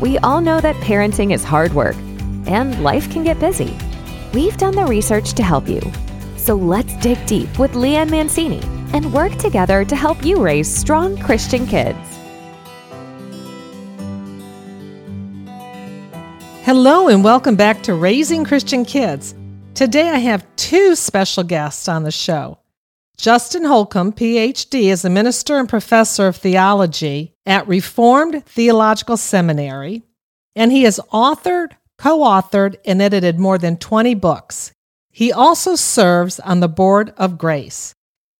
We all know that parenting is hard work, and life can get busy. We've done the research to help you. So let's dig deep with Leanne Mancini and work together to help you raise strong Christian kids. Hello, and welcome back to Raising Christian Kids. Today I have two special guests on the show. Justin Holcomb, PhD, is a minister and professor of theology at Reformed Theological Seminary, and he has authored, co authored, and edited more than 20 books. He also serves on the board of Grace.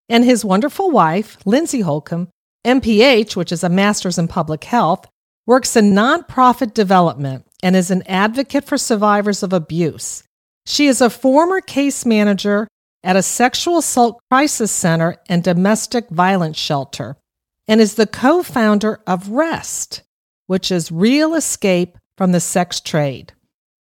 And his wonderful wife, Lindsey Holcomb, MPH, which is a master's in public health, works in nonprofit development and is an advocate for survivors of abuse. She is a former case manager at a sexual assault crisis center and domestic violence shelter, and is the co founder of REST, which is Real Escape from the Sex Trade.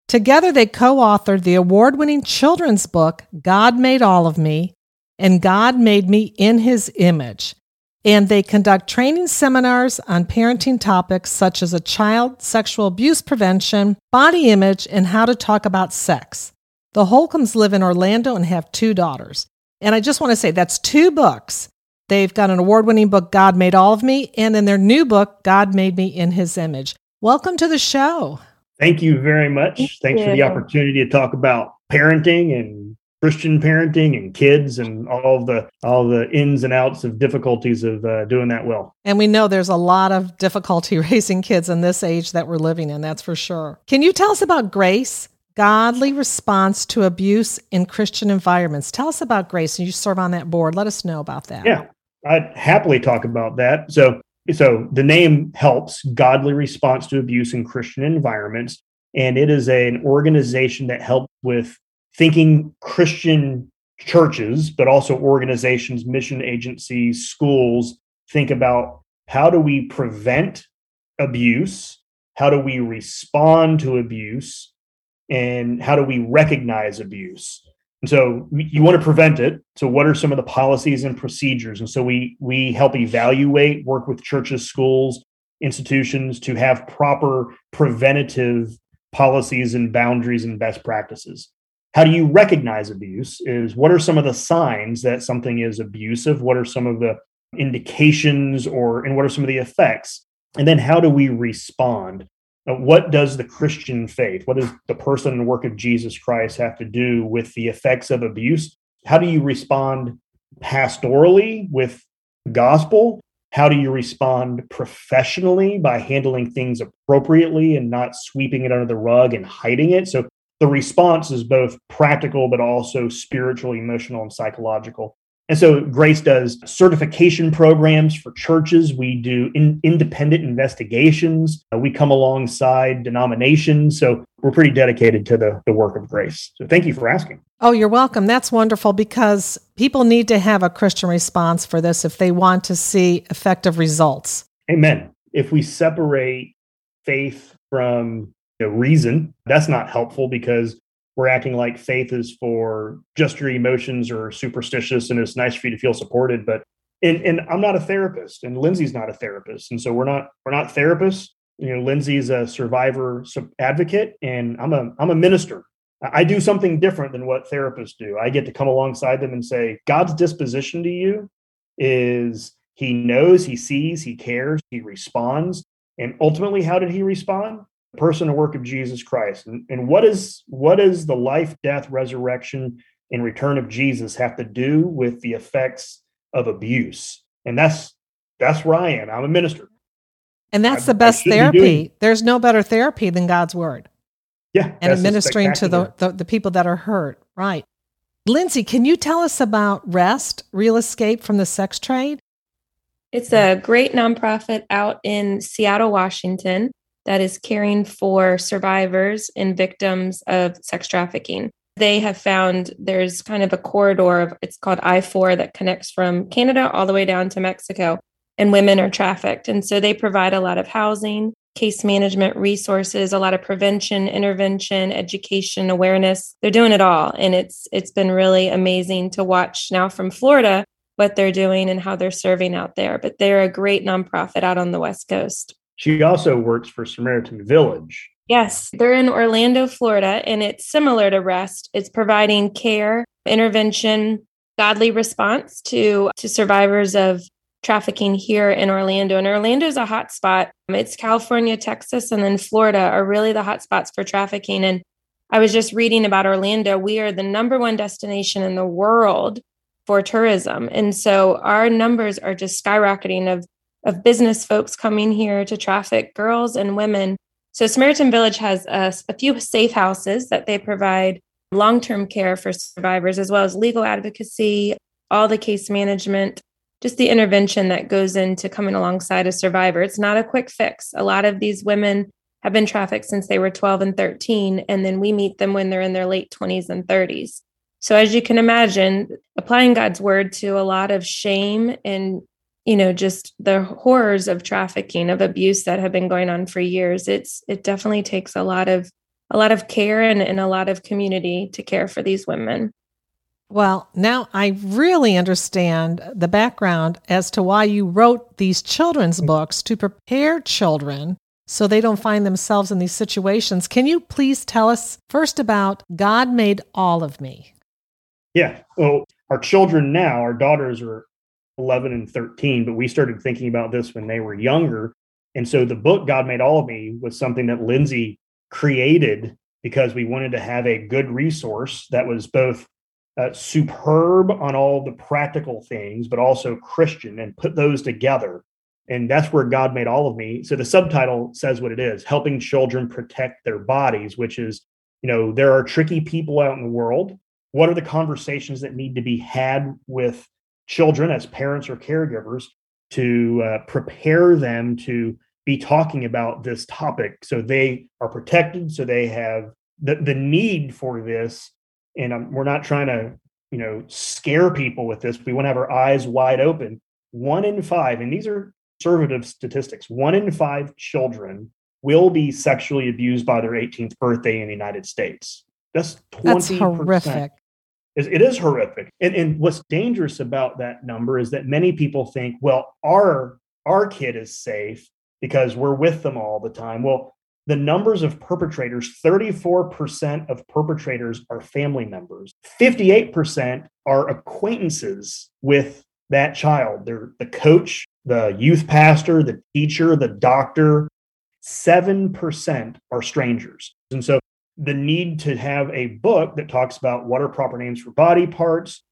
Together, they co authored the award winning children's book, God Made All of Me, and God Made Me in His Image. And they conduct training seminars on parenting topics such as a child sexual abuse prevention, body image, and how to talk about sex. The Holcombs live in Orlando and have two daughters. And I just want to say that's two books. They've got an award winning book, God Made All of Me, and in their new book, God Made Me in His Image. Welcome to the show. Thank you very much. Thank Thanks you. for the opportunity to talk about parenting and Christian parenting and kids and all the all the ins and outs of difficulties of uh, doing that well. And we know there's a lot of difficulty raising kids in this age that we're living in. That's for sure. Can you tell us about Grace? Godly response to abuse in Christian environments. Tell us about Grace, and you serve on that board. Let us know about that. Yeah, I'd happily talk about that. So, so the name helps godly response to abuse in Christian environments, and it is a, an organization that helps with thinking Christian churches, but also organizations, mission agencies, schools think about how do we prevent abuse? How do we respond to abuse? and how do we recognize abuse and so you want to prevent it. So what are some of the policies and procedures? And so we we help evaluate work with churches schools institutions to have proper preventative policies and boundaries and best practices. How do you recognize abuse is what are some of the signs that something is abusive? What are some of the indications or and what are some of the effects? And then how do we respond Uh, what does the Christian faith, what does the person and work of Jesus Christ have to do with the effects of abuse? How do you respond pastorally with gospel? How do you respond professionally by handling things appropriately and not sweeping it under the rug and hiding it? So the response is both practical, but also spiritual, emotional, and psychological. And so Grace does certification programs for churches. We do in, independent investigations. Uh, we come alongside denominations. So we're pretty dedicated to the, the work of Grace. So thank you for asking. Oh, you're welcome. That's wonderful because people need to have a Christian response for this if they want to see effective results. Amen. If we separate faith from you know, reason, that's not helpful because we're acting like faith is for just your emotions or superstitious and it's nice for you to feel supported but and, and i'm not a therapist and lindsey's not a therapist. And so we're not we're not therapists. You know lindsey's a survivor advocate and i'm a i'm a minister. I do something different than what therapists do. I get to come alongside them and say god's disposition to you is he knows he sees he cares he responds. And ultimately how did he respond person and work of Jesus Christ. And, and what is what is the life, death, resurrection, and return of Jesus have to do with the effects of abuse? And that's that's where I am. I'm a minister. And that's I, the best therapy. There's no better therapy than God's word. Yeah. And administering to the, the, the people that are hurt. Right. Lindsey, can you tell us about REST, Real Escape from the Sex Trade? It's a great nonprofit out in Seattle, Washington that is caring for survivors and victims of sex trafficking. They have found there's kind of a corridor of it's called I 4 that connects from Canada all the way down to Mexico, and women are trafficked. And so they provide a lot of housing, case management resources, a lot of prevention, intervention, education, awareness. They're doing it all. And it's it's been really amazing to watch now from Florida what they're doing and how they're serving out there. But they're a great nonprofit out on the West Coast. She also works for Samaritan Village. Yes, they're in Orlando, Florida, and it's similar to REST. It's providing care, intervention, godly response to, to survivors of trafficking here in Orlando. And Orlando is a hot spot. It's California, Texas, and then Florida are really the hot spots for trafficking. And I was just reading about Orlando. We are the number one destination in the world for tourism. And so our numbers are just skyrocketing of, of business folks coming here to traffic girls and women. So Samaritan Village has a, a few safe houses that they provide long term care for survivors, as well as legal advocacy, all the case management, just the intervention that goes into coming alongside a survivor. It's not a quick fix. A lot of these women have been trafficked since they were 12 and 13, and then we meet them when they're in their late 20s and 30s. So as you can imagine, applying God's word to a lot of shame and you know just the horrors of trafficking of abuse that have been going on for years it's it definitely takes a lot of a lot of care and, and a lot of community to care for these women well, now I really understand the background as to why you wrote these children's books to prepare children so they don't find themselves in these situations. Can you please tell us first about God Made All of Me? Yeah. Well, our children now, our daughters are 11 and 13, but we started thinking about this when they were younger. And so the book, God Made All of Me, was something that Lindsey created because we wanted to have a good resource that was both uh, superb on all the practical things, but also Christian and put those together. And that's where God made all of me. So the subtitle says what it is helping children protect their bodies, which is, you know, there are tricky people out in the world what are the conversations that need to be had with children as parents or caregivers to uh, prepare them to be talking about this topic. So they are protected so they have the, the need for this. And um, we're not trying to you know scare people with this. We want to have our eyes wide open. One in five and these are conservative statistics one in five children will be sexually abused by their 18th birthday in the united states. That's 20%. That's horrific. It is horrific. And, and what's dangerous about that number is that many people think, well, our our kid is safe because we're with them all the time. Well, the numbers of perpetrators 34% of perpetrators are family members 58% are acquaintances with that child they're the coach the youth pastor the teacher the doctor 7% are strangers and so the need to have a book that talks about what are proper names for body parts.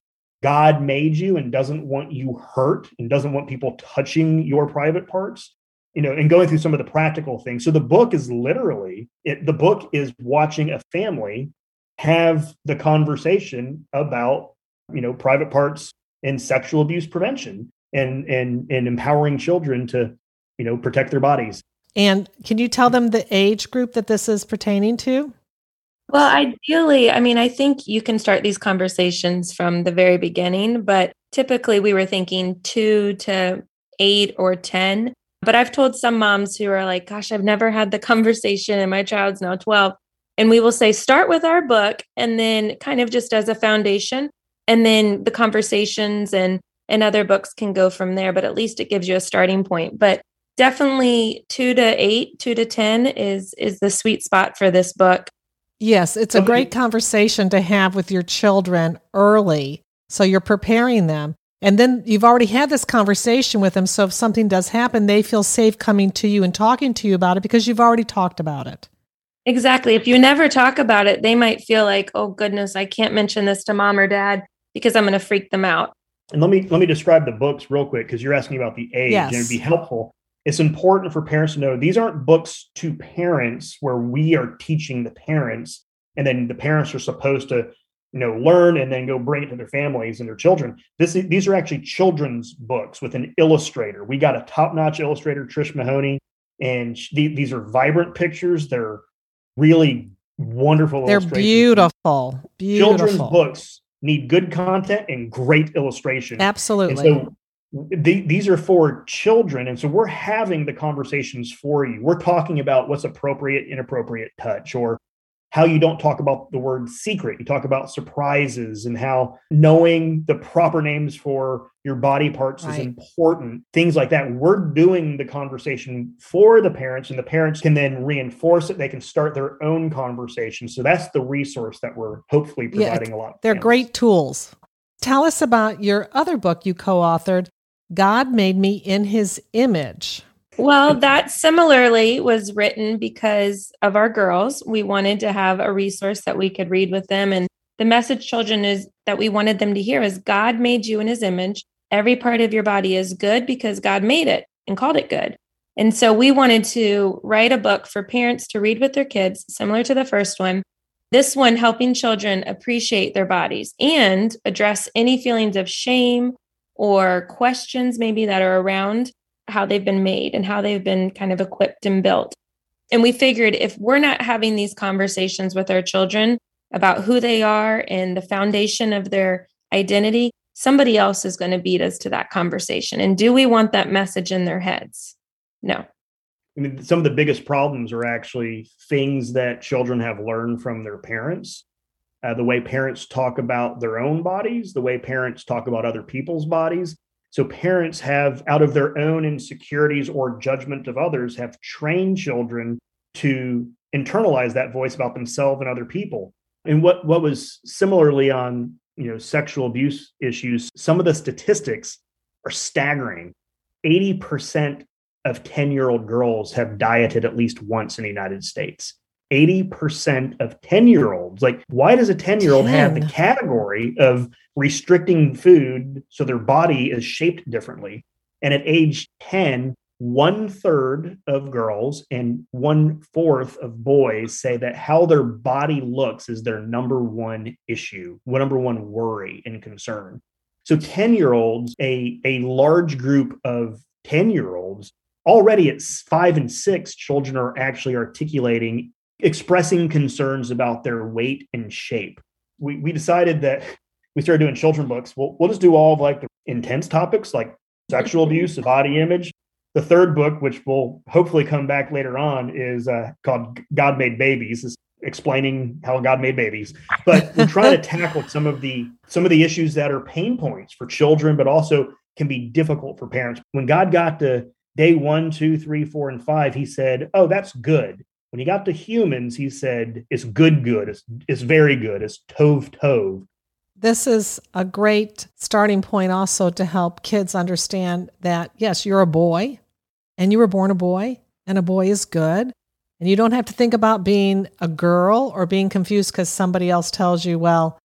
God made you and doesn't want you hurt and doesn't want people touching your private parts, you know, and going through some of the practical things. So the book is literally it, the book is watching a family have the conversation about, you know, private parts and sexual abuse prevention and and and empowering children to, you know, protect their bodies. And can you tell them the age group that this is pertaining to? Well, ideally, I mean, I think you can start these conversations from the very beginning, but typically we were thinking two to eight or 10. But I've told some moms who are like, gosh, I've never had the conversation and my child's now 12. And we will say, start with our book and then kind of just as a foundation. And then the conversations and and other books can go from there, but at least it gives you a starting point. But definitely two to eight, two to 10 is is the sweet spot for this book. Yes, it's a great conversation to have with your children early. So you're preparing them. And then you've already had this conversation with them. So if something does happen, they feel safe coming to you and talking to you about it because you've already talked about it. Exactly. If you never talk about it, they might feel like, oh goodness, I can't mention this to mom or dad because I'm going to freak them out. And let me let me describe the books real quick because you're asking about the age yes. and it'd be helpful it's important for parents to know these aren't books to parents where we are teaching the parents and then the parents are supposed to you know learn and then go bring it to their families and their children. This these are actually children's books with an illustrator. We got a top-notch illustrator trish mahoney and these are vibrant pictures. They're really wonderful they're beautiful beautiful. Children's books need good content and great illustration absolutely and so the, these are for children and so we're having the conversations for you we're talking about what's appropriate inappropriate touch or how you don't talk about the word secret. You talk about surprises and how knowing the proper names for your body parts right. is important, things like that. We're doing the conversation for the parents, and the parents can then reinforce it. They can start their own conversation. So that's the resource that we're hopefully providing yeah, a lot. They're great tools. Tell us about your other book you co authored, God Made Me in His Image. Well, that similarly was written because of our girls. We wanted to have a resource that we could read with them. And the message children is that we wanted them to hear is God made you in his image. Every part of your body is good because God made it and called it good. And so we wanted to write a book for parents to read with their kids, similar to the first one. This one helping children appreciate their bodies and address any feelings of shame or questions maybe that are around how they've been made and how they've been kind of equipped and built. And we figured if we're not having these conversations with our children about who they are and the foundation of their identity, somebody else is going to beat us to that conversation. And do we want that message in their heads? No. I mean, some of the biggest problems are actually things that children have learned from their parents. Uh, the way parents talk about their own bodies, the way parents talk about other people's bodies, so parents have, out of their own insecurities or judgment of others, have trained children to internalize that voice about themselves and other people. And what what was similarly on you know sexual abuse issues, some of the statistics are staggering. 80% of 10 year old girls have dieted at least once in the United States. 80% of 10 year olds. Like, why does a 10 year old have the category of restricting food so their body is shaped differently? And at age 10, one third of girls and one fourth of boys say that how their body looks is their number one issue, number one worry and concern. So 10 year olds, a, a large group of 10 year olds, already at five and six, children are actually articulating expressing concerns about their weight and shape. We, we decided that we started doing children books. We'll, we'll just do all of like the intense topics like sexual abuse, body image. The third book, which will hopefully come back later on, is uh, called God Made Babies. Is explaining how God made babies. But we're trying to tackle some of the some of the issues that are pain points for children, but also can be difficult for parents. When God got to day one, two, three, four, and five, he said, Oh, that's good. When he got to humans, he said, it's good, good. It's, it's very good. It's tove, tove. This is a great starting point also to help kids understand that, yes, you're a boy and you were born a boy and a boy is good. And you don't have to think about being a girl or being confused because somebody else tells you, well,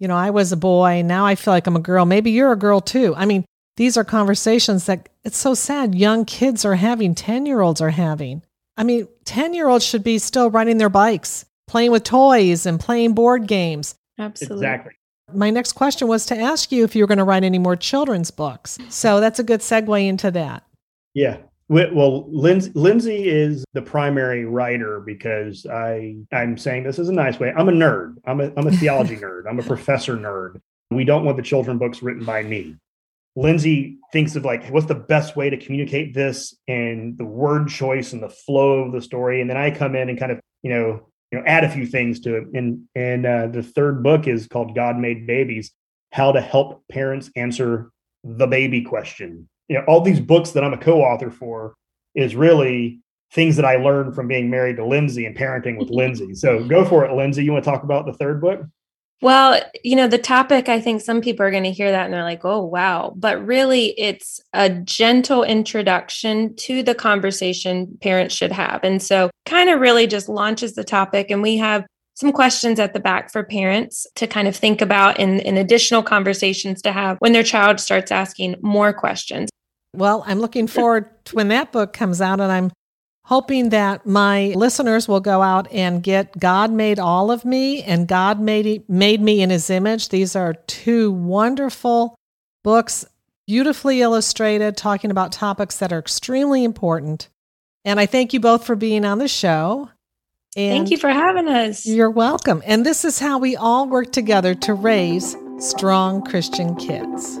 you know, I was a boy. Now I feel like I'm a girl. Maybe you're a girl too. I mean, these are conversations that it's so sad young kids are having, 10 year olds are having. I mean, 10 year olds should be still riding their bikes, playing with toys, and playing board games. Absolutely. Exactly. My next question was to ask you if you were going to write any more children's books. So that's a good segue into that. Yeah. Well, Lindsey is the primary writer because I I'm saying this is a nice way. I'm a nerd. I'm a I'm a theology nerd. I'm a professor nerd. We don't want the children books written by me. Lindsey thinks of like what's the best way to communicate this and the word choice and the flow of the story, and then I come in and kind of you know you know add a few things to it. And and uh, the third book is called God Made Babies: How to Help Parents Answer the Baby Question. You know, all these books that I'm a co-author for is really things that I learned from being married to Lindsey and parenting with Lindsey. So go for it, Lindsey. You want to talk about the third book? Well, you know, the topic, I think some people are going to hear that and they're like, oh, wow. But really, it's a gentle introduction to the conversation parents should have. And so, kind of really just launches the topic. And we have some questions at the back for parents to kind of think about and, and additional conversations to have when their child starts asking more questions. Well, I'm looking forward to when that book comes out, and I'm hoping that my listeners will go out and get God Made All of Me and God Made, made Me in His Image. These are two wonderful books, beautifully illustrated, talking about topics that are extremely important. And I thank you both for being on the show. And thank you for having us. You're welcome. And this is how we all work together to raise strong Christian kids.